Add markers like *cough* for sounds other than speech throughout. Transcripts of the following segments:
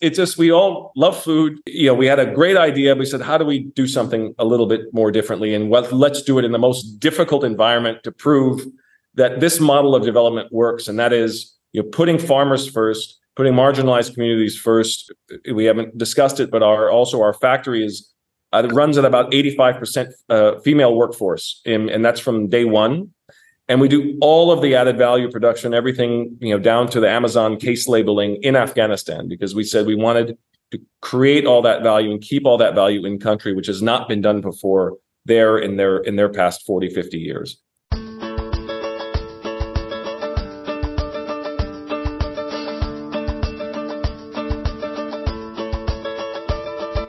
it's just we all love food. You know, we had a great idea. We said, how do we do something a little bit more differently? And what, let's do it in the most difficult environment to prove that this model of development works. And that is, you know, putting farmers first, putting marginalized communities first. We haven't discussed it, but our also our factory is uh, runs at about 85% uh, female workforce, in, and that's from day one. And we do all of the added value production, everything you know, down to the Amazon case labeling in Afghanistan, because we said we wanted to create all that value and keep all that value in country, which has not been done before there in their in their past 40, 50 years.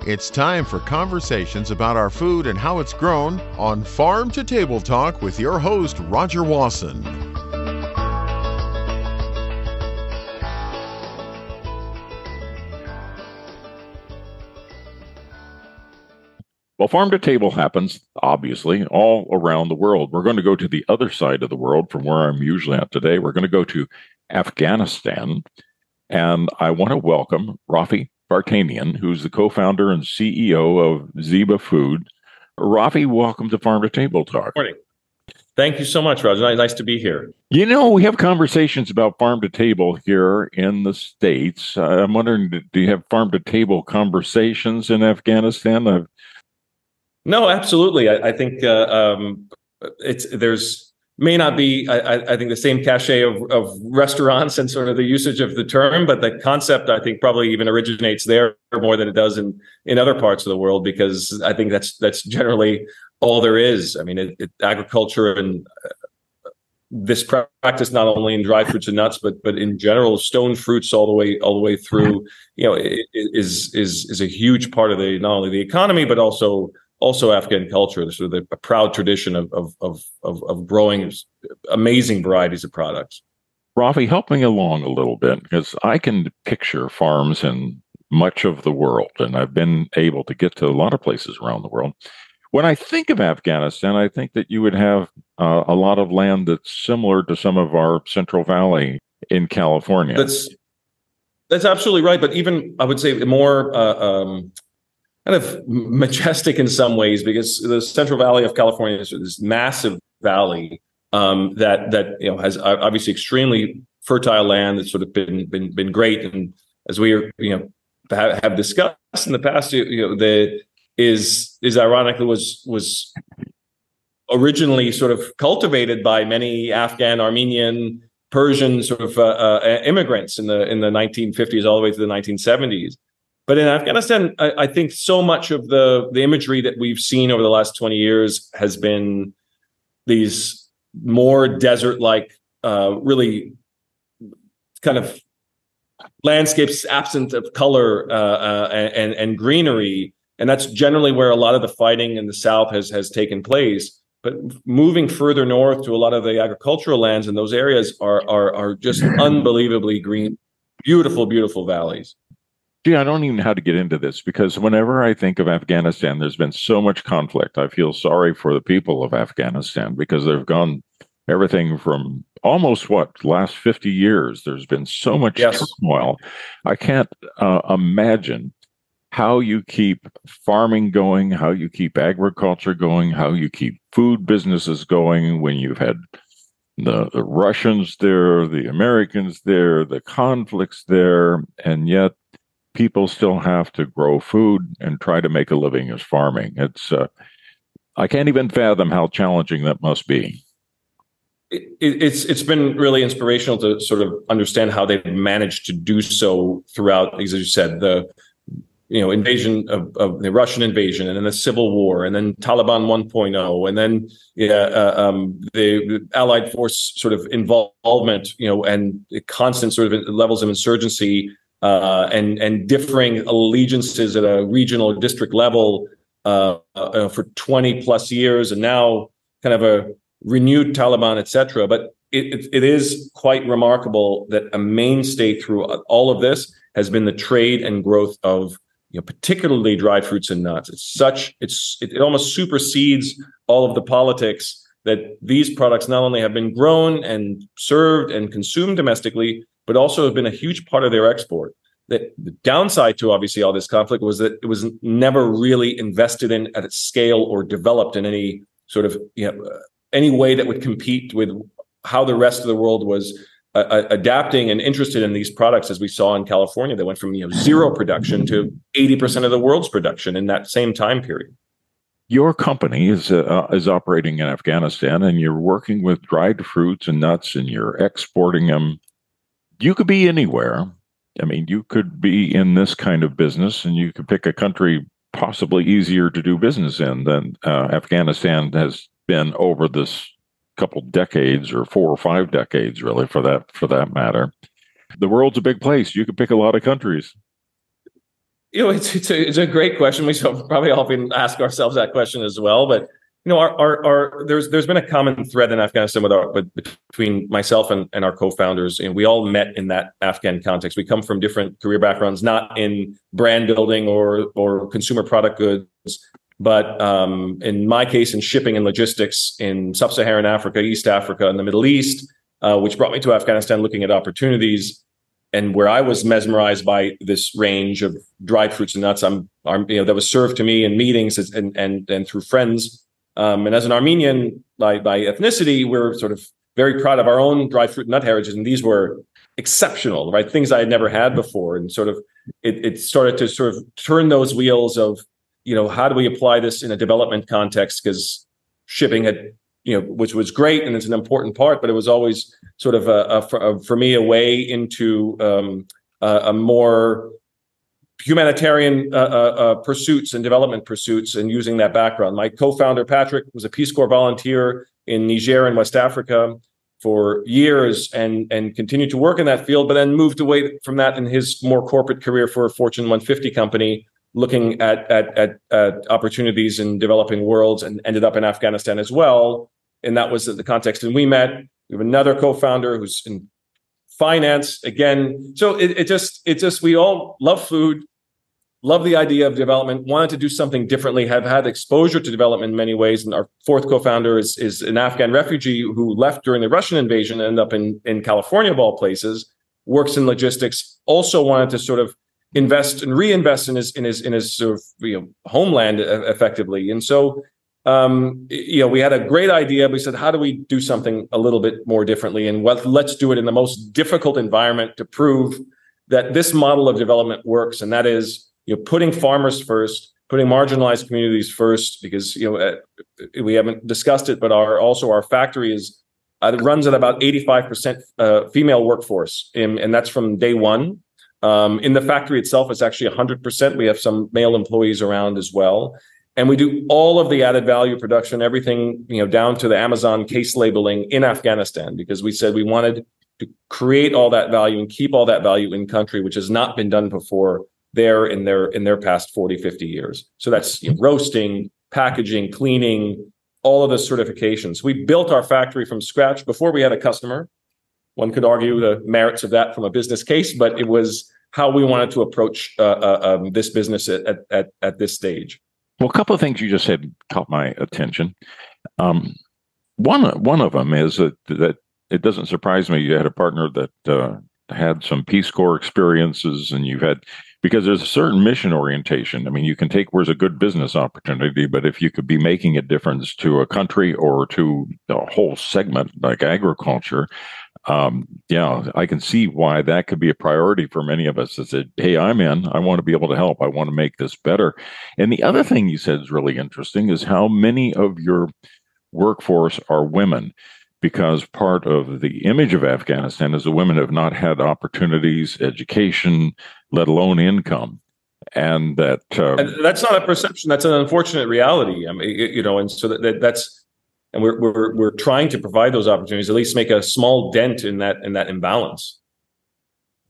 It's time for conversations about our food and how it's grown on Farm to Table Talk with your host, Roger Wasson. Well, farm to table happens, obviously, all around the world. We're going to go to the other side of the world from where I'm usually at today. We're going to go to Afghanistan. And I want to welcome Raffi Vartanian, who's the co-founder and CEO of Ziba Food. Raffi, welcome to Farm to Table Talk. Morning. Thank you so much, Roger. Nice to be here. You know, we have conversations about farm to table here in the States. Uh, I'm wondering, do you have farm to table conversations in Afghanistan? I've... No, absolutely. I, I think uh, um, it's there's may not be, I, I, think, the same cachet of, of restaurants and sort of the usage of the term, but the concept, I think, probably even originates there more than it does in in other parts of the world, because I think that's that's generally all there is. I mean, it, it, agriculture and uh, this practice not only in dry fruits and nuts, but but in general, stone fruits all the way all the way through, you know, is is is a huge part of the not only the economy but also also Afghan culture, sort of the, a proud tradition of, of, of, of, of growing amazing varieties of products. Raffi, help me along a little bit because I can picture farms in much of the world, and I've been able to get to a lot of places around the world. When I think of Afghanistan, I think that you would have uh, a lot of land that's similar to some of our Central Valley in California. That's that's absolutely right, but even I would say more uh, um, kind of majestic in some ways because the Central Valley of California is this massive valley um, that that you know has obviously extremely fertile land that's sort of been been been great. And as we are you know have discussed in the past you know the is is ironically was was originally sort of cultivated by many Afghan Armenian Persian sort of uh, uh, immigrants in the in the 1950s all the way to the 1970s but in Afghanistan, I, I, think so much of the the imagery that we've seen over the last 20 years has been these more desert-like, uh, really kind of landscapes absent of color uh, uh, and and greenery, and that's generally where a lot of the fighting in the south has has taken place. But moving further north to a lot of the agricultural lands in those areas are are are just *clears throat* unbelievably green, beautiful, beautiful valleys. Gee, I don't even know how to get into this because whenever I think of Afghanistan, there's been so much conflict. I feel sorry for the people of Afghanistan because they've gone everything from almost what last 50 years. There's been so much yes. turmoil. I can't uh, imagine how you keep farming going, how you keep agriculture going, how you keep food businesses going when you've had the, the Russians there, the Americans there, the conflicts there, and yet people still have to grow food and try to make a living as farming. It's uh, I can't even fathom how challenging that must be. It, it's it's been really inspirational to sort of understand how they've managed to do so throughout, as you said, the you know invasion of, of the Russian invasion, and then the civil war, and then Taliban 1.0, and then yeah, uh, um, the Allied force sort of involvement, you know, and constant sort of levels of insurgency uh, and and differing allegiances at a regional or district level uh, uh, for 20 plus years, and now kind of a renewed Taliban, etc. But it, it, is quite remarkable that a mainstay through all of this has been the trade and growth of you know, particularly dried fruits and nuts. It's such it's it, it almost supersedes all of the politics that these products not only have been grown and served and consumed domestically, but also have been a huge part of their export. the, the downside to obviously all this conflict was that it was never really invested in at scale or developed in any sort of you know any way that would compete with how the rest of the world was uh, adapting and interested in these products as we saw in California that went from you know zero production to 80% of the world's production in that same time period your company is uh, is operating in Afghanistan and you're working with dried fruits and nuts and you're exporting them you could be anywhere I mean, you could be in this kind of business and you could pick a country possibly easier to do business in than uh, Afghanistan has been over this couple decades or four or five decades, really, for that for that matter. The world's a big place. You could pick a lot of countries. You know, it's it's a, it's a great question. We probably often ask ourselves that question as well. But you know, our, our, our, there's there's been a common thread in Afghanistan with our between myself and, and our co-founders, and we all met in that Afghan context. We come from different career backgrounds, not in brand building or or consumer product goods, but um, in my case, in shipping and logistics in sub-Saharan Africa, East Africa, and the Middle East, uh, which brought me to Afghanistan, looking at opportunities. And where I was mesmerized by this range of dried fruits and nuts, I'm, I'm you know, that was served to me in meetings and and and through friends um, and as an Armenian by, by ethnicity, we're sort of very proud of our own dried fruit nut heritage. And these were exceptional, right? Things I had never had before. And sort of it, it started to sort of turn those wheels of, you know, how do we apply this in a development context? Because shipping had, you know, which was great and it's an important part, but it was always sort of a, a, a for me a way into um, a, a more humanitarian uh, uh, uh, pursuits and development pursuits and using that background. My co-founder Patrick was a Peace Corps volunteer in Niger and West Africa for years and and continued to work in that field, but then moved away from that in his more corporate career for a Fortune 150 company, looking at at, at, at opportunities in developing worlds, and ended up in Afghanistan as well. And that was the context. And we met. We have another co-founder who's in finance again. So it, it just it just we all love food love the idea of development, wanted to do something differently, have had exposure to development in many ways. And our fourth co-founder is, is an Afghan refugee who left during the Russian invasion, and ended up in, in California of all places, works in logistics, also wanted to sort of invest and reinvest in his in his in his sort of you know homeland effectively. And so um, you know, we had a great idea. We said, how do we do something a little bit more differently? And what, let's do it in the most difficult environment to prove that this model of development works. And that is you know putting farmers first putting marginalized communities first because you know we haven't discussed it but our also our factory is uh, runs at about 85% uh, female workforce in, and that's from day one. Um, in the factory itself it's actually 100% we have some male employees around as well. And we do all of the added value production everything you know down to the amazon case labeling in afghanistan because we said we wanted to create all that value and keep all that value in country which has not been done before there in their in their past 40 50 years. So that's you know, roasting packaging cleaning all of the certifications. We built our factory from scratch before we had a customer. One could argue the merits of that from a business case but it was how we wanted to approach uh, uh, um, this business at, at, at this stage. Well a couple of things you just said caught my attention. Um, one one of them is that that it doesn't surprise me you had a partner that uh, had some Peace Corps experiences and you've had because there's a certain mission orientation. I mean, you can take where's a good business opportunity, but if you could be making a difference to a country or to a whole segment like agriculture, um, yeah, I can see why that could be a priority for many of us. Is That hey, I'm in. I want to be able to help. I want to make this better. And the other thing you said is really interesting is how many of your workforce are women because part of the image of Afghanistan is the women have not had opportunities, education, let alone income. And that uh, and that's not a perception. That's an unfortunate reality. I mean, you know, and so that, that, that's and we're we're we're trying to provide those opportunities, at least make a small dent in that in that imbalance.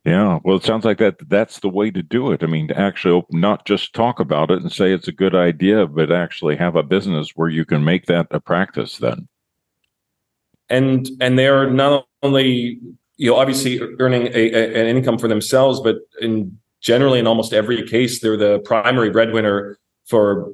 Yeah, well, it sounds like that that's the way to do it. I mean, to actually not just talk about it and say it's a good idea, but actually have a business where you can make that a practice then and and they're not only you know obviously earning a, a, an income for themselves, but in generally in almost every case they're the primary breadwinner for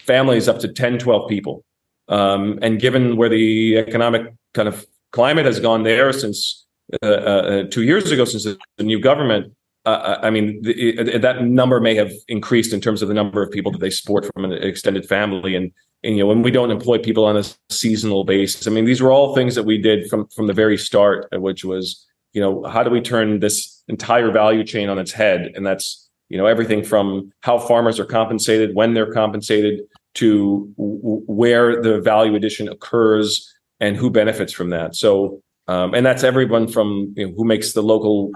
families up to 10 12 people. Um, and given where the economic kind of climate has gone there since uh, uh, two years ago since the new government uh, I mean, the, it, that number may have increased in terms of the number of people that they support from an extended family, and, and you know, when we don't employ people on a seasonal basis. I mean, these were all things that we did from from the very start, which was, you know, how do we turn this entire value chain on its head, and that's you know everything from how farmers are compensated, when they're compensated, to w- where the value addition occurs and who benefits from that. So, um, and that's everyone from you know, who makes the local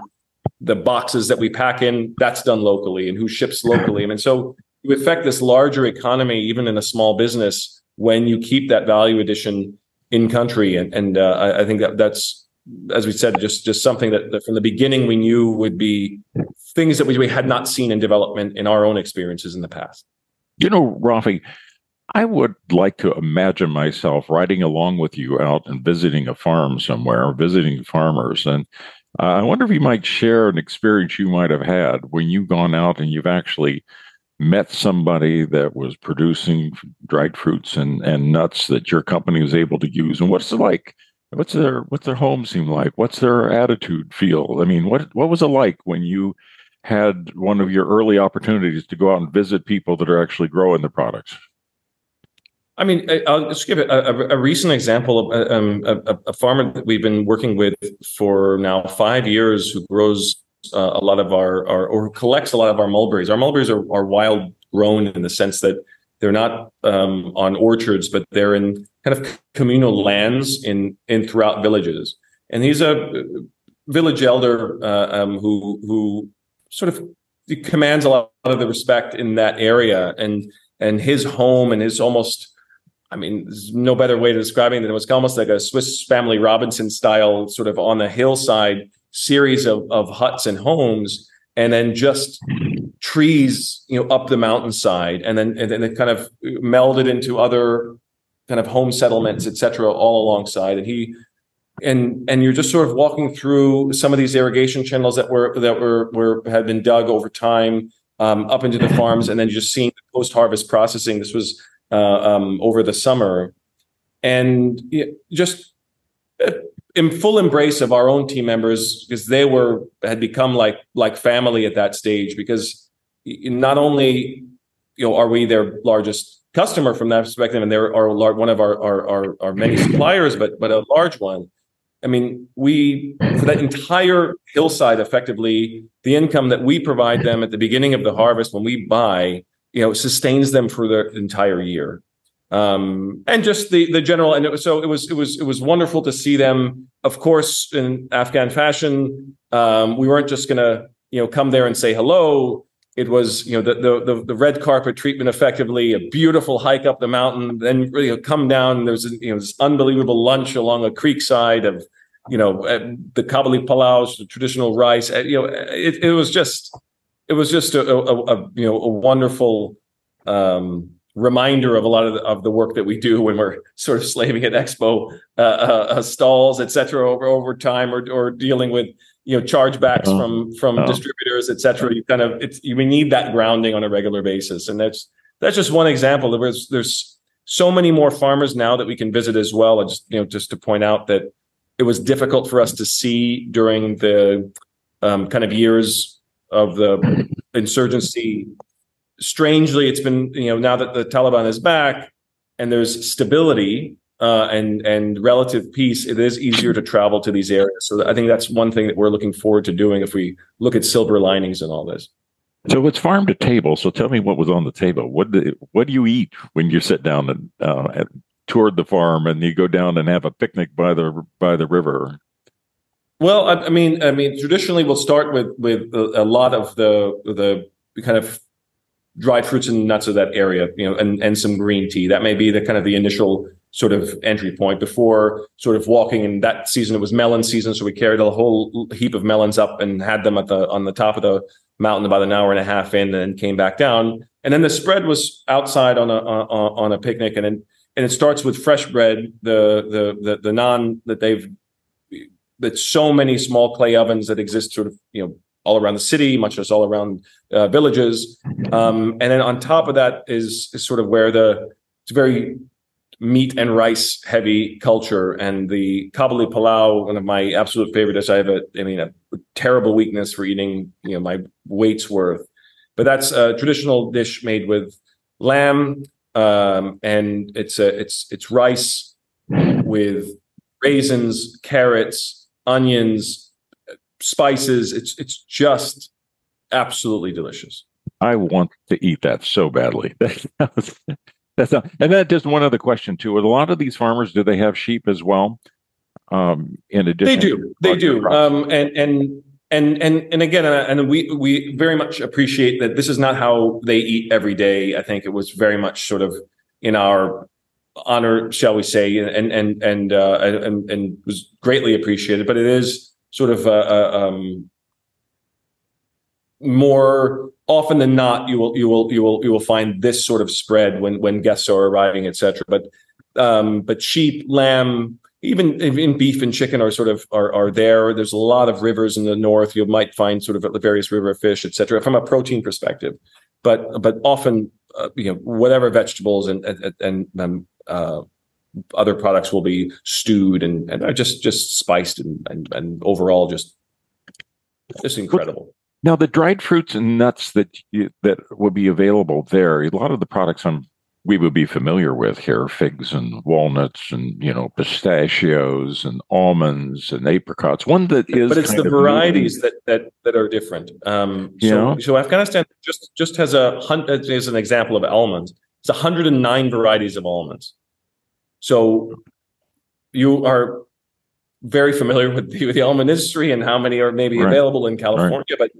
the boxes that we pack in, that's done locally, and who ships locally. I mean, so you affect this larger economy, even in a small business, when you keep that value addition in country. And, and uh, I, I, think that that's, as we said, just just something that, that, from the beginning we knew would be things that we, we had not seen in development in our own experiences in the past. You know, Raffi, I would like to imagine myself riding along with you out and visiting a farm somewhere, visiting farmers, and uh, I wonder if you might share an experience you might have had when you've gone out and you've actually met somebody that was producing dried fruits and, and nuts that your company was able to use. And what's it like? What's their what's their home seem like? What's their attitude feel? I mean, what what was it like when you had one of your early opportunities to go out and visit people that are actually growing the products? I mean, I'll just give a, a, a recent example of um, a, a, farmer that we've been working with for now five years who grows uh, a lot of our, our, or collects a lot of our mulberries. Our mulberries are, are wild grown in the sense that they're not um, on orchards, but they're in kind of communal lands in in throughout villages. And he's a village elder uh, um, who who sort of commands a lot of the respect in that area, and and his home and his almost I mean, there's no better way to describe it than it was almost like a Swiss Family Robinson style, sort of on the hillside series of, of huts and homes, and then just trees, you know, up the mountainside, and then and then it kind of melded into other kind of home settlements, et cetera, all alongside. And he and and you're just sort of walking through some of these irrigation channels that were that were were had been dug over time um, up into the farms, and then just seeing the post harvest processing. This was um, over the summer, and just uh, in full embrace of our own team members because they were had become like like family at that stage. Because not only you know are we their largest customer from that perspective, and they're our one of our, our our our many suppliers, but but a large one. I mean, we for that entire hillside, effectively, the income that we provide them at the beginning of the harvest when we buy you know sustains them for the entire year. Um, and just the the general and it was, so it was it was it was wonderful to see them. Of course in afghan fashion um, we weren't just gonna you know come there and say hello. It was you know the, the the, red carpet treatment effectively a beautiful hike up the mountain then really come down. There was you know this unbelievable lunch along a creek side of you know the kabuli palaus the traditional rice you know it, it was just it was just a, a, a you know a wonderful um, reminder of a lot of the, of the work that we do when we're *laughs* sort of slaving at expo uh, uh, uh stalls, et cetera, over over time, or or dealing with you know chargebacks oh. from from oh. distributors, et cetera. You kind of it's you we need that grounding on a regular basis, and that's that's just one example. There's there's so many more farmers now that we can visit as well. And just you know just to point out that it was difficult for us to see during the um, kind of years of the insurgency. Strangely, it's been you know now that the Taliban is back and there's stability uh, and and relative peace, it is easier to travel to these areas. So I think that's one thing that we're looking forward to doing if we look at silver linings and all this. So it's farm to table. So tell me what was on the table. What do, what do you eat when you sit down and uh, toward the farm and you go down and have a picnic by the by the river? Well, I, I, mean, I mean, traditionally we'll start with with a, a, lot of the the kind of dried fruits and nuts of that area, you know, and and some green tea. That may be the kind of the initial sort of entry point before sort of walking. In that season, it was melon season, so we carried a whole heap of melons up and had them at the on the top of the mountain about an hour and a half in, and then came back down. And then the spread was outside on a on, on a picnic, and it, and it starts with fresh bread, the the the, the that they've that so many small clay ovens that exist sort of you know all around the city, much less all around uh, villages. Um, and then on top of that is, is sort of where the it's very meat and rice heavy culture and the kabuli palau, one of my absolute favorites. I have a, I mean, a terrible weakness for eating, you know, my weight's worth. But that's a traditional dish made with lamb, um, and it's a it's it's rice with raisins, carrots, onions, spices. It's it's just absolutely delicious. I want to eat that so badly. *laughs* That's not, and that just one other question too. With a lot of these farmers, do they have sheep as well? Um, in addition, they do, they do, um, and and and and and again, uh, and we we very much appreciate that this is not how they eat every day. I think it was very much sort of in our honor, shall we say, and and and uh, and and was greatly appreciated. But it is sort of uh, uh, um, more often than not, you will you will you will you will find this sort of spread when when guests are arriving, etc. But um, but sheep, lamb, even in beef and chicken are sort of are, are there. There's a lot of rivers in the north. You might find sort of various river fish, etc. From a protein perspective, but but often uh, you know whatever vegetables and and, and um, uh, other products will be stewed and and just just spiced and and, and overall just just incredible. Now, the dried fruits and nuts that you, that would be available there, a lot of the products I'm we would be familiar with here figs and walnuts and you know pistachios and almonds and apricots. One that is but it's the varieties that that that are different. Um so, so afghanistan just just has a as an example of almonds it's 109 varieties of almonds so you are very familiar with the, with the almond industry and how many are maybe right. available in california right. but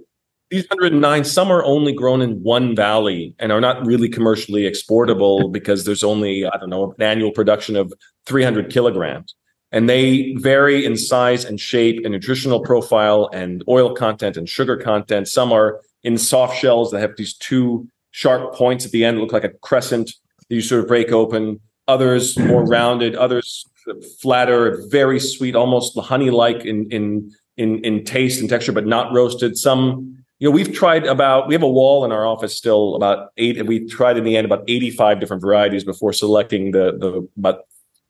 these 109 some are only grown in one valley and are not really commercially exportable *laughs* because there's only i don't know an annual production of 300 kilograms and they vary in size and shape and nutritional profile and oil content and sugar content some are in soft shells that have these two sharp points at the end look like a crescent that you sort of break open others more rounded others flatter very sweet almost honey like in in in in taste and texture but not roasted some you know, we've tried about, we have a wall in our office still about eight, we tried in the end about 85 different varieties before selecting the, the about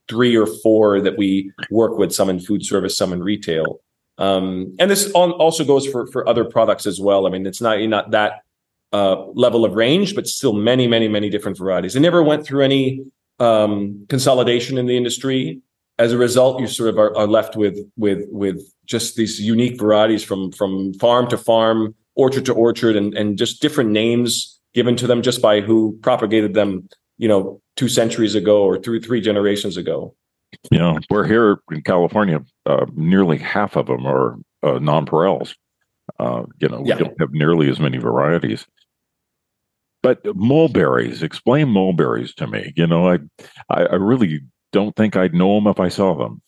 three or four that we work with, some in food service, some in retail. Um, and this on, also goes for, for other products as well. I mean, it's not, not that uh, level of range, but still many, many, many different varieties. It never went through any um, consolidation in the industry. As a result, you sort of are, are left with with with just these unique varieties from from farm to farm, orchard to orchard and, and just different names given to them just by who propagated them, you know, two centuries ago or three, three generations ago. Know, we're here in California, uh, nearly half of them are uh, nonpareils. Uh, you know, yeah. we don't have nearly as many varieties. But mulberries, explain mulberries to me. You know, I, I, I really don't think I'd know them if I saw them.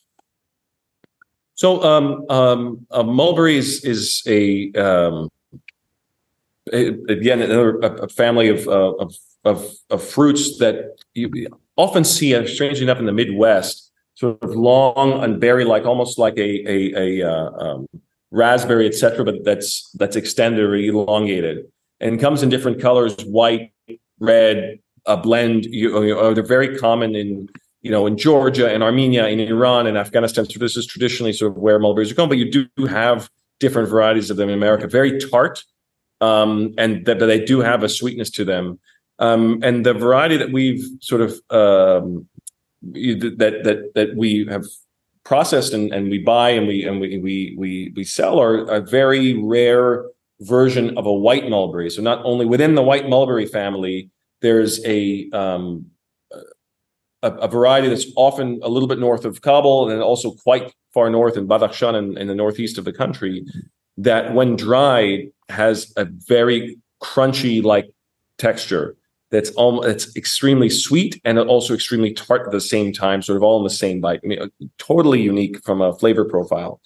So, um, um, uh, mulberries is a um, again another a, family of, uh, of of of fruits that you often see, uh, strangely enough, in the Midwest, sort of long and berry-like, almost like a a, a uh, um, raspberry, etc. But that's that's extended or elongated, and comes in different colors: white, red, a blend. You, you know, they're very common in you know in Georgia and Armenia, in Iran and Afghanistan. So this is traditionally sort of where mulberries are going, but you do have different varieties of them in America. Very tart um, and that, they do have a sweetness to them. Um, and the variety that we've sort of um, that that that we have processed and, and we buy and we and we we we, we sell are a very rare version of a white mulberry. So not only within the white mulberry family, there's a um, a, a, variety that's often a little bit north of Kabul and also quite far north in Badakhshan and in the northeast of the country that when dried has a very crunchy like texture that's almost it's extremely sweet and also extremely tart at the same time, sort of all in the same bite. I mean, uh, totally unique from a flavor profile.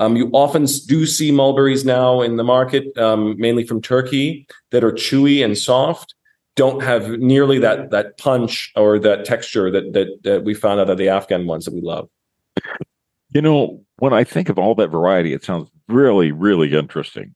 Um, you often do see mulberries now in the market, um, mainly from Turkey, that are chewy and soft. Don't have nearly that that punch or that texture that that, that we found out of the Afghan ones that we love. You know, when I think of all that variety, it sounds really, really interesting.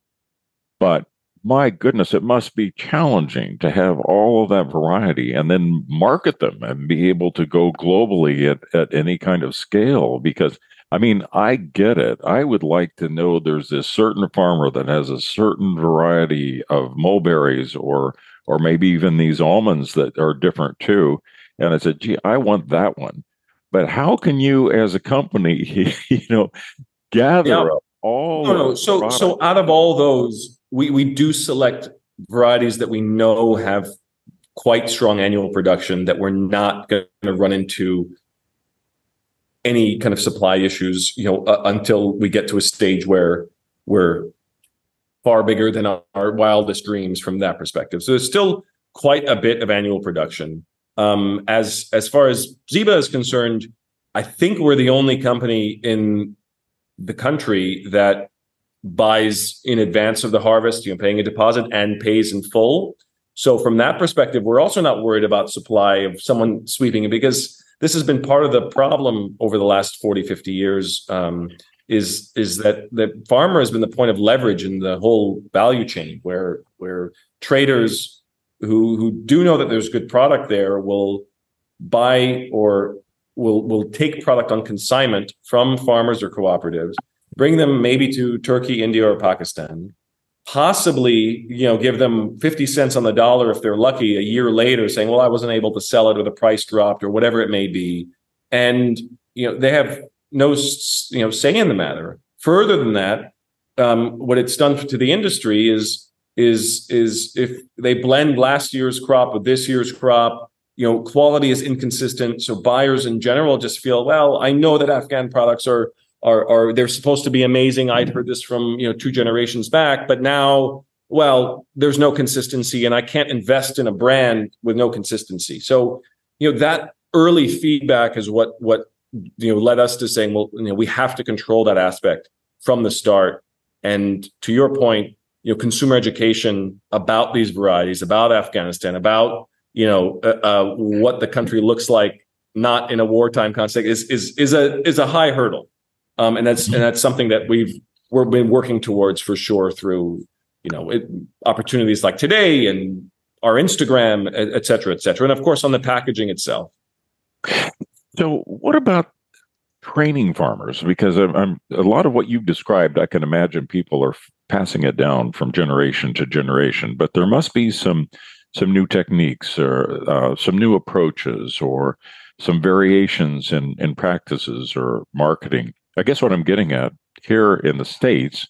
But my goodness, it must be challenging to have all of that variety and then market them and be able to go globally at, at any kind of scale because I mean, I get it. I would like to know there's this certain farmer that has a certain variety of mulberries or or maybe even these almonds that are different too. And I said, gee, I want that one. But how can you as a company, *laughs* you know, gather yeah. up all no, no. so products? so out of all those, we, we do select varieties that we know have quite strong annual production that we're not going to run into any kind of supply issues, you know, uh, until we get to a stage where we're far bigger than our, our, wildest dreams from that perspective. So there's still quite a bit of annual production. Um, as as far as Ziba is concerned, I think we're the only company in the country that buys in advance of the harvest, you know, paying a deposit and pays in full. So from that perspective, we're also not worried about supply of someone sweeping it because this has been part of the problem over the last 40, 50 years. Um, is is that the farmer has been the point of leverage in the whole value chain where where traders who who do know that there's good product there will buy or will will take product on consignment from farmers or cooperatives bring them maybe to Turkey, India, or Pakistan, possibly you know give them 50 cents on the dollar if they're lucky a year later saying well i wasn't able to sell it or the price dropped or whatever it may be. And you know they have no you know say in the matter. Further than that um, what it's done to the industry is is is if they blend last year's crop with this year's crop you know quality is inconsistent. So buyers in general just feel well i know that afghan products are are are they're supposed to be amazing. I'd heard this from you know two generations back, but now, well, there's no consistency, and I can't invest in a brand with no consistency. So, you know, that early feedback is what what you know led us to saying, well, you know, we have to control that aspect from the start. And to your point, you know, consumer education about these varieties, about Afghanistan, about you know uh, uh, what the country looks like, not in a wartime context, is is is a is a high hurdle um, and that's and that's something that we've we've been working towards for sure through you know it, opportunities like today and our Instagram, et cetera, et cetera, and of course on the packaging itself. So, what about training farmers? Because I'm, I'm a lot of what you've described, I can imagine people are passing it down from generation to generation, but there must be some some new techniques or uh, some new approaches or some variations in in practices or marketing I guess what I'm getting at here in the States,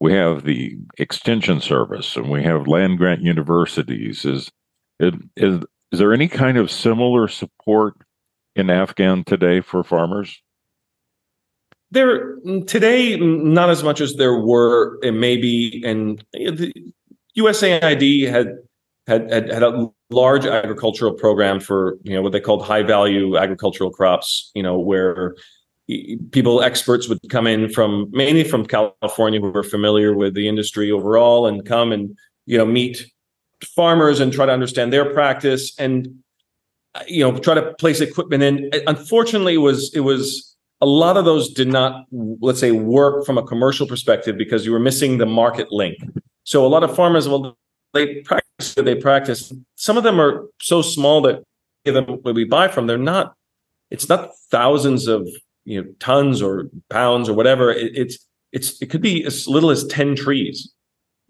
we have the extension service and we have land grant universities. Is, is, is there any kind of similar support in Afghan today for farmers? There today, not as much as there were, and maybe, and the USAID had had, had had a large agricultural program for you know what they called high value agricultural crops. You know where people experts would come in from mainly from California who were familiar with the industry overall and come and you know meet farmers and try to understand their practice and you know try to place equipment in. Unfortunately it was it was a lot of those did not let's say work from a commercial perspective because you were missing the market link. So a lot of farmers well they practice they practice. Some of them are so small that them when we buy from they're not it's not thousands of you know tons or pounds or whatever it, it's it's it could be as little as 10 trees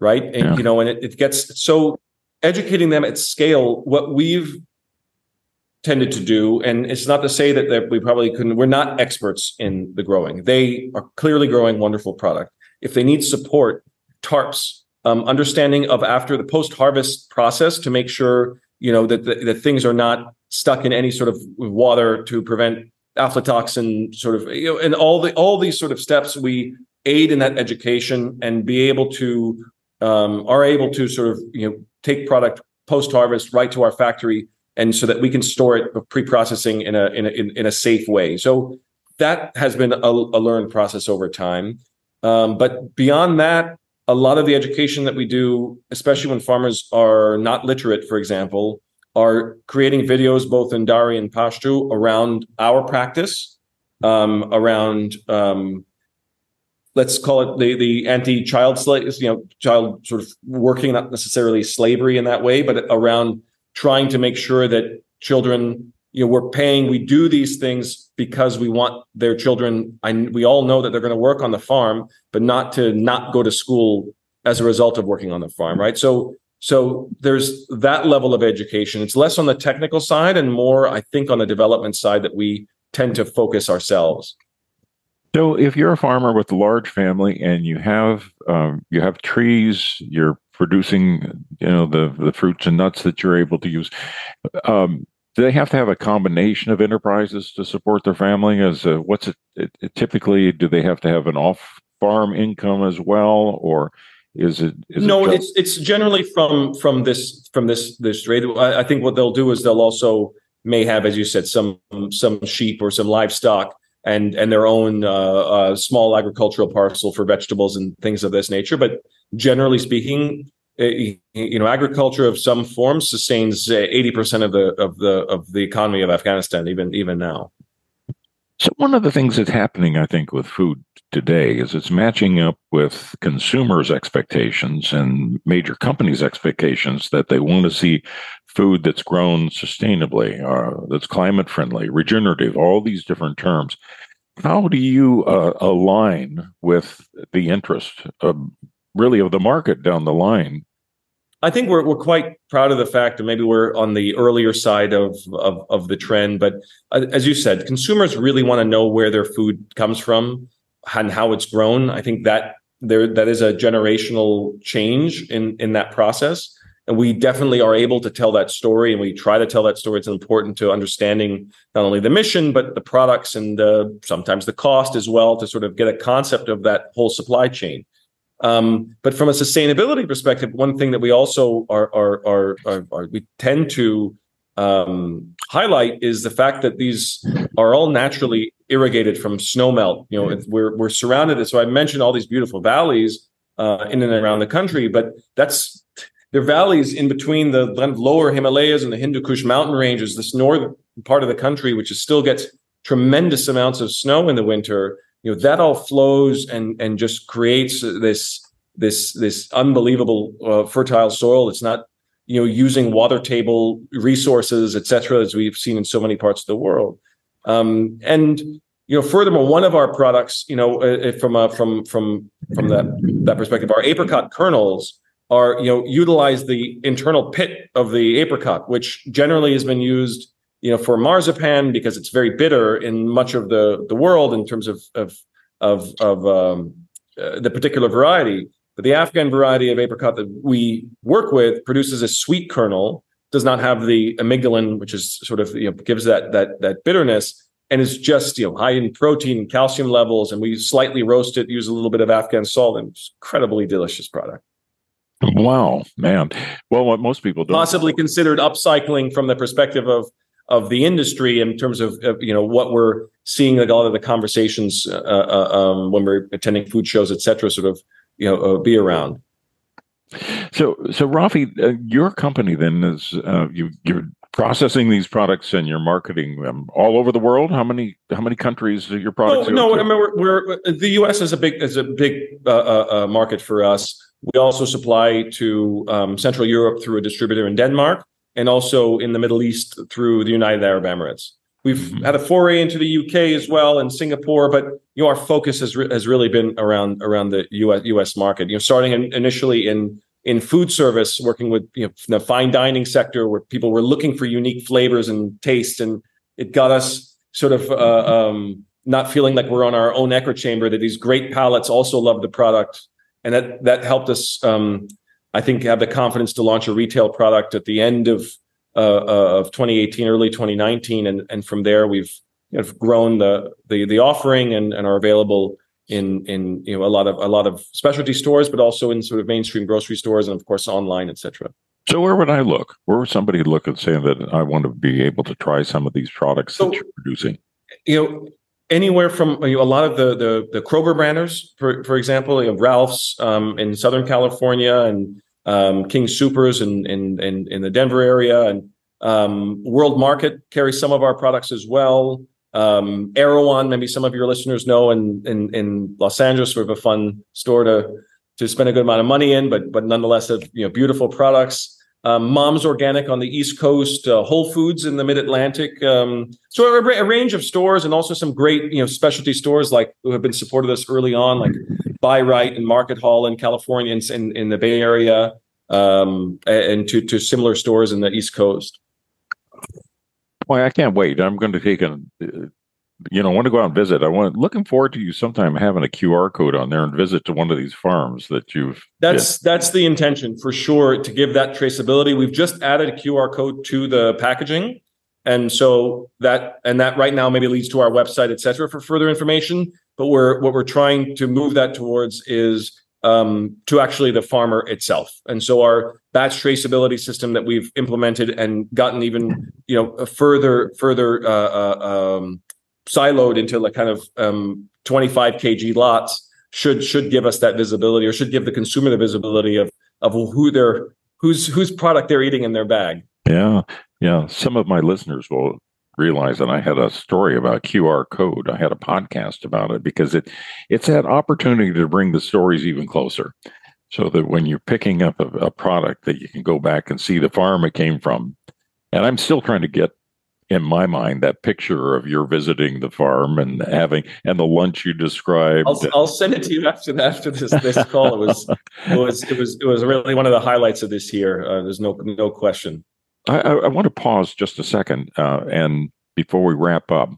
right? And yeah. you know and it, it gets so educating them at scale what we've tended to do and it's not to say that, that we probably couldn't we're not experts in the growing. They are clearly growing wonderful product. If they need support tarps um, understanding of after the post harvest process to make sure you know that, that that things are not stuck in any sort of water to prevent aflatoxin sort of you know and all the all these sort of steps we aid in that education and be able to um, are able to sort of you know take product post harvest right to our factory and so that we can store it pre-processing in a in a in, in a safe way. So that has been a, a learned process over time. Um, but beyond that a lot of the education that we do especially when farmers are not literate for example are creating videos both in Dari and Pashto around our practice, um, around um, let's call it the the anti-child slave, you know, child sort of working, not necessarily slavery in that way, but around trying to make sure that children you know we're paying we do these things because we want their children. I, we all know that they're going to work on the farm but not to not go to school as a result of working on the farm right? So so there's that level of education. It's less on the technical side and more i think on the development side that we tend to focus ourselves. So if you're a farmer with a large family and you have um, you have trees you're producing you know the the fruits and nuts that you're able to use um, do they have to have a combination of enterprises to support their family? As a, what's it, it, it, typically do they have to have an off farm income as well or is it is no it just- it's it's generally from from this from this this trade. I, I think what they'll do is they'll also may have as you said some some sheep or some livestock and and their own uh, uh, small agricultural parcel for vegetables and things of this nature. But generally speaking eh, you know agriculture of some form sustains uh, 80% of the of the of the economy of afghanistan even even now So one of the things that's happening, I think, with food today is it's matching up with consumers' expectations and major companies' expectations that they want to see food that's grown sustainably, uh, that's climate friendly, regenerative, all these different terms. How do you uh, align with the interest of really of the market down the line? I think we're we're quite proud of the fact that maybe we're on the earlier side of of, of the trend. But uh, as you said, consumers really want to know where their food comes from and how it's grown. I think that there that is a generational change in in that process, and we definitely are able to tell that story, and we try to tell that story. It's important to understanding not only the mission but the products and uh, sometimes the cost as well to sort of get a concept of that whole supply chain. Um, but from a sustainability perspective, one thing that we also are, are, are, are, are we tend to um, highlight is the fact that these are all naturally irrigated from snowmelt. You know, we're we're surrounded. So I mentioned all these beautiful valleys uh, in and around the country, but that's they're valleys in between the lower Himalayas and the Hindu Kush mountain ranges. This northern part of the country, which is still gets tremendous amounts of snow in the winter, you know that all flows and and just creates this this this unbelievable uh, fertile soil. It's not you know using water table resources et cetera as we've seen in so many parts of the world. Um, and you know furthermore one of our products you know uh, from uh, from from from that that perspective our apricot kernels are you know utilize the internal pit of the apricot which generally has been used you know for marzipan because it's very bitter in much of the the world in terms of of of, of um, uh, the particular variety but the afghan variety of apricot that we work with produces a sweet kernel does not have the amygdalin which is sort of you know gives that that that bitterness and is just you know high in protein and calcium levels and we slightly roast it use a little bit of afghan salt and it's incredibly delicious product Wow, man. Well, what most people don't possibly considered upcycling from the perspective of of the industry in terms of, of you know what we're seeing like a lot of the conversations uh, uh, um, when we're attending food shows et cetera sort of you know uh, be around So, so Raffi, uh, your company then is uh, you you're processing these products and you're marketing them all over the world. How many how many countries are your products? no, no? I mean, we're, we're the U.S. is a big is a big uh, uh, uh, market for us. We also supply to um, Central Europe through a distributor in Denmark, and also in the Middle East through the United Arab Emirates. We've Mhm. had a foray into the UK as well and Singapore, but you know our focus has re- has really been around around the US US market. You know, starting in, initially in in food service, working with you know the fine dining sector, where people were looking for unique flavors and tastes, and it got us sort of uh, um, not feeling like we're on our own echo chamber. That these great palates also love the product, and that that helped us. Um, I think have the confidence to launch a retail product at the end of uh, of 2018, early 2019, and and from there we've you know, grown the the the offering and and are available in in you know a lot of a lot of specialty stores, but also in sort of mainstream grocery stores and of course online, etc. So, where would I look? Where would somebody look and say that I want to be able to try some of these products So- that you're producing? You know, anywhere from you know, a lot of the the the Kroger branders, for for example, you know, Ralph's um, in Southern California and um, King Supers in, in in in the Denver area, and um, World Market carries some of our products as well. Um, Erewhon, maybe some of your listeners know, in in in Los Angeles, we have a fun store to to spend a good amount of money in, but but nonetheless, you know beautiful products. Um, Mom's Organic on the East Coast, uh, Whole Foods in the Mid Atlantic. Um, so a, a, range of stores, and also some great you know specialty stores like who have been supported us early on, like Bi-Rite and Market Hall in California and in, in the Bay Area, um, and to to similar stores in the East Coast. Boy, I can't wait. I'm going to take a you know, want to go out and visit. I want looking forward to you sometime having a QR code on there and visit to one of these farms that you've. That's that's the intention for sure to give that traceability. We've just added a QR code to the packaging, and so that and that right now maybe leads to our website, et cetera, for further information. But we're what we're trying to move that towards is um, to actually the farmer itself. And so our batch traceability system that we've implemented and gotten even you know further further uh, uh, um, siloed into like kind of um, 25 kg lots should should give us that visibility or should give the consumer the visibility of of who they're whose whose product they're eating in their bag. Yeah, yeah. Some of my listeners will realize that I had a story about QR code. I had a podcast about it because it it's that opportunity to bring the stories even closer. So that when you're picking up a, a product that you can go back and see the farm it came from. And I'm still trying to get in my mind that picture of your visiting the farm and having and the lunch you described. I'll, I'll send it to you after after this this call. It was it was it was it was really one of the highlights of this year. Uh, there's no no question. I, I, want to pause just a second uh, and before we wrap up.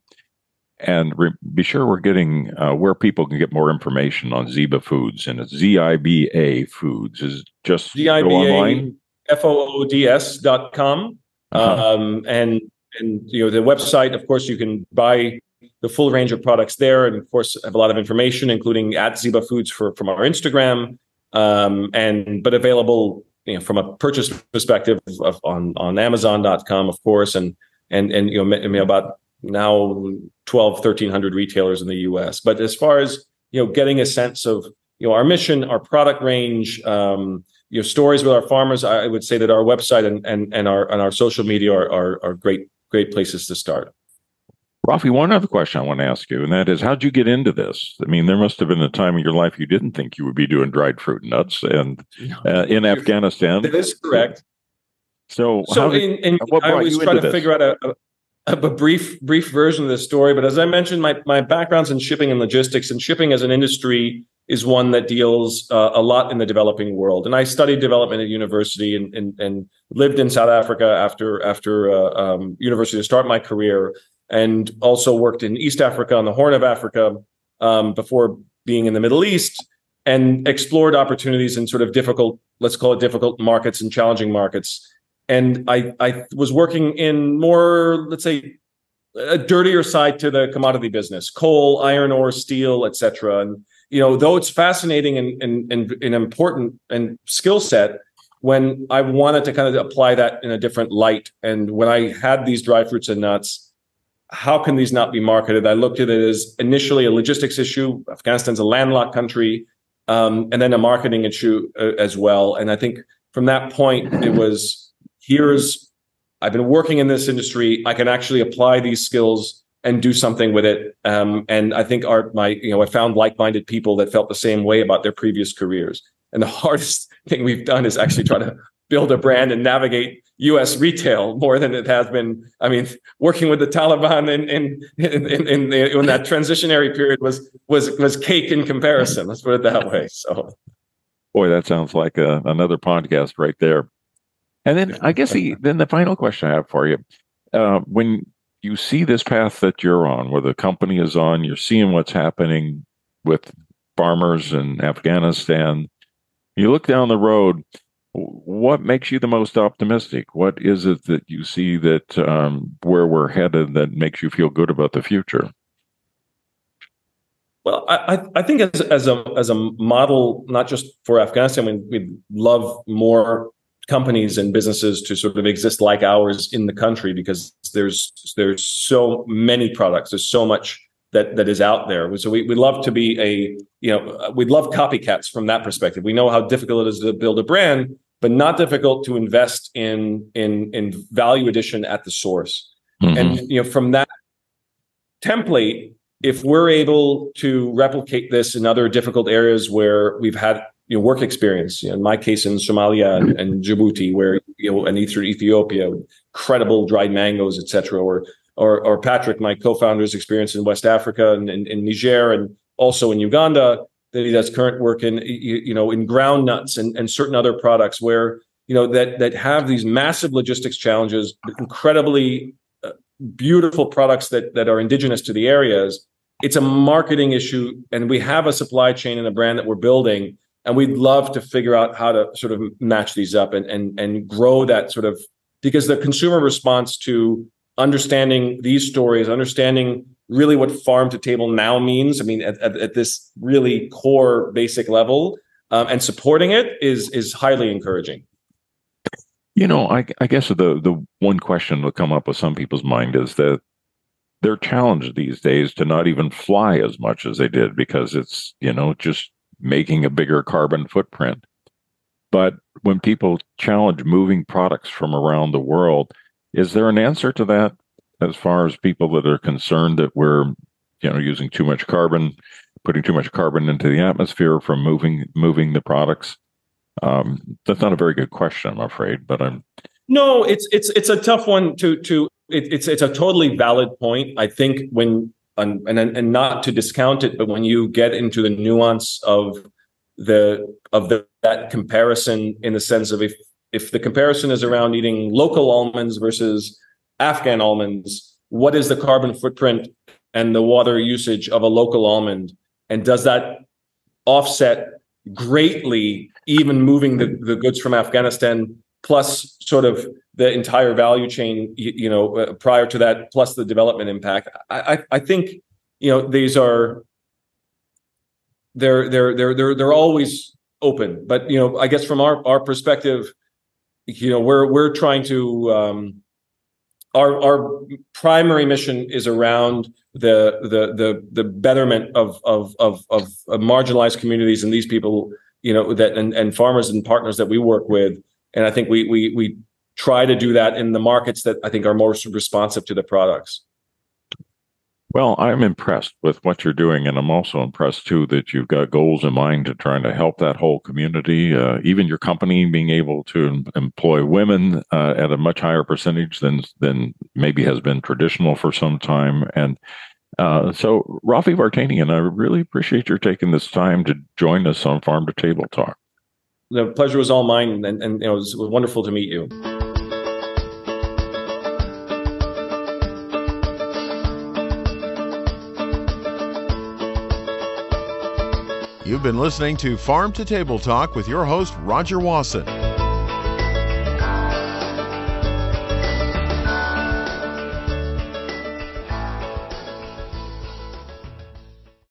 And re- be sure we're getting uh, where people can get more information on Ziba Foods, and it's ZIBA Foods is just Z-I-B-A online. F O O D S dot com. Uh-huh. Um, and and you know the website of course you can buy the full range of products there and of course have a lot of information including at ziba foods for from our instagram um, and but available you know from a purchase perspective of, on on amazon.com of course and and and you know, about now 12 1300 retailers in the us but as far as you know getting a sense of you know our mission our product range um, you know stories with our farmers i would say that our website and and, and our and our social media are, are, are great great places to start. Raffi, one other question I want to ask you, and that is, how'd you get into this? I mean, there must have been a time in your life you didn't think you would be doing dried fruit and nuts, and uh, in Afghanistan. That is correct. So, so did, in, in, I always try to this? figure out a, a, a, brief brief version of the story. But as I mentioned, my my background's in shipping and logistics, and shipping as an industry is one that deals uh, a lot in the developing world. And I studied development at university and, and, and lived in South Africa after after uh, um, university to start my career, and also worked in East Africa on the Horn of Africa um, before being in the Middle East, and explored opportunities in sort of difficult, let's call it difficult markets and challenging markets. And I I was working in more, let's say, a dirtier side to the commodity business, coal, iron ore, steel, etc. And you know, though it's fascinating and and and, and important and skill set, when I wanted to kind of apply that in a different light, and when I had these dry fruits and nuts, how can these not be marketed? I looked at it as initially a logistics issue. Afghanistan's a landlocked country, um, and then a marketing issue uh, as well. And I think from that point, it was here's I've been working in this industry. I can actually apply these skills and do something with it. Um, and I think our my you know I found like-minded people that felt the same way about their previous careers. And the *laughs* hardest thing we've done is actually try to build a brand and navigate U.S. retail more than it has been. I mean, working with the Taliban in in in, in, in, in that transitionary period was was was cake in comparison. Let's put it that way. So, boy, that sounds like a, another podcast right there. And then I guess the then the final question I have for you, uh, when you see this path that you're on, where the company is on, you're seeing what's happening with farmers in Afghanistan. You look down the road, what makes you the most optimistic? What is it that you see that um, where we're headed that makes you feel good about the future? Well, I, I think as, as a as a model, not just for Afghanistan, we, we'd love more companies and businesses to sort of exist like ours in the country because there's there's so many products there's so much that that is out there. So we, we love to be a you know we'd love copycats from that perspective. We know how difficult it is to build a brand but not difficult to invest in in in value addition at the source. Mm-hmm. and you know from that template if we're able to replicate this in other difficult areas where we've had you know, work experience. You know, in my case, in Somalia and, and Djibouti, where you know, and through Ethiopia, incredible dried mangoes, etc. Or, or or Patrick, my co-founder's experience in West Africa and in, in Niger, and also in Uganda. That he does current work in you, you know in ground nuts and, and certain other products where you know that that have these massive logistics challenges, incredibly uh, beautiful products that that are indigenous to the areas. It's a marketing issue, and we have a supply chain and a brand that we're building and we'd love to figure out how to sort of match these up and and and grow that sort of because the consumer response to understanding these stories understanding really what farm to table now means i mean at, at, at this really core basic level um, and supporting it is is highly encouraging. You know I, I guess the the one question that come up with some people's mind is that they're challenged these days to not even fly as much as they did because it's you know just making a bigger carbon footprint. But when people challenge moving products from around the world, is there an answer to that as far as people that are concerned that we're, you know, using too much carbon, putting too much carbon into the atmosphere from moving moving the products? Um, that's not a very good question, I'm afraid, but I'm no, it's it's it's a tough one to to it, it's it's a totally valid point. I think when and, and and not to discount it, but when you get into the nuance of the of the, that comparison in the sense of if if the comparison is around eating local almonds versus Afghan almonds, what is the carbon footprint and the water usage of a local almond, and does that offset greatly even moving the, the goods from Afghanistan plus sort of the entire value chain, you, you know, uh, prior to that, plus the development impact. I, I, I think, you know, these are they're they're they're they're they're always open, but you know, I guess from our our perspective, you know, we're we're trying to um, our our primary mission is around the the the the betterment of of of of, marginalized communities and these people, you know, that and and farmers and partners that we work with and I think we we we try to do that in the markets that I think are more responsive to the products. Well, I'm impressed with what you're doing, and I'm also impressed too that you've got goals in mind to trying to help that whole community. Uh, even your company being able to employ women uh, at a much higher percentage than than maybe has been traditional for some time, and uh, so Raffi Vartanian, I really appreciate your taking this time to join us on Farm to Table Talk the pleasure was all mine, and, and you know, it was, it was wonderful to meet you. You've been listening to Farm to Table Talk with your host, Rodger Wasson.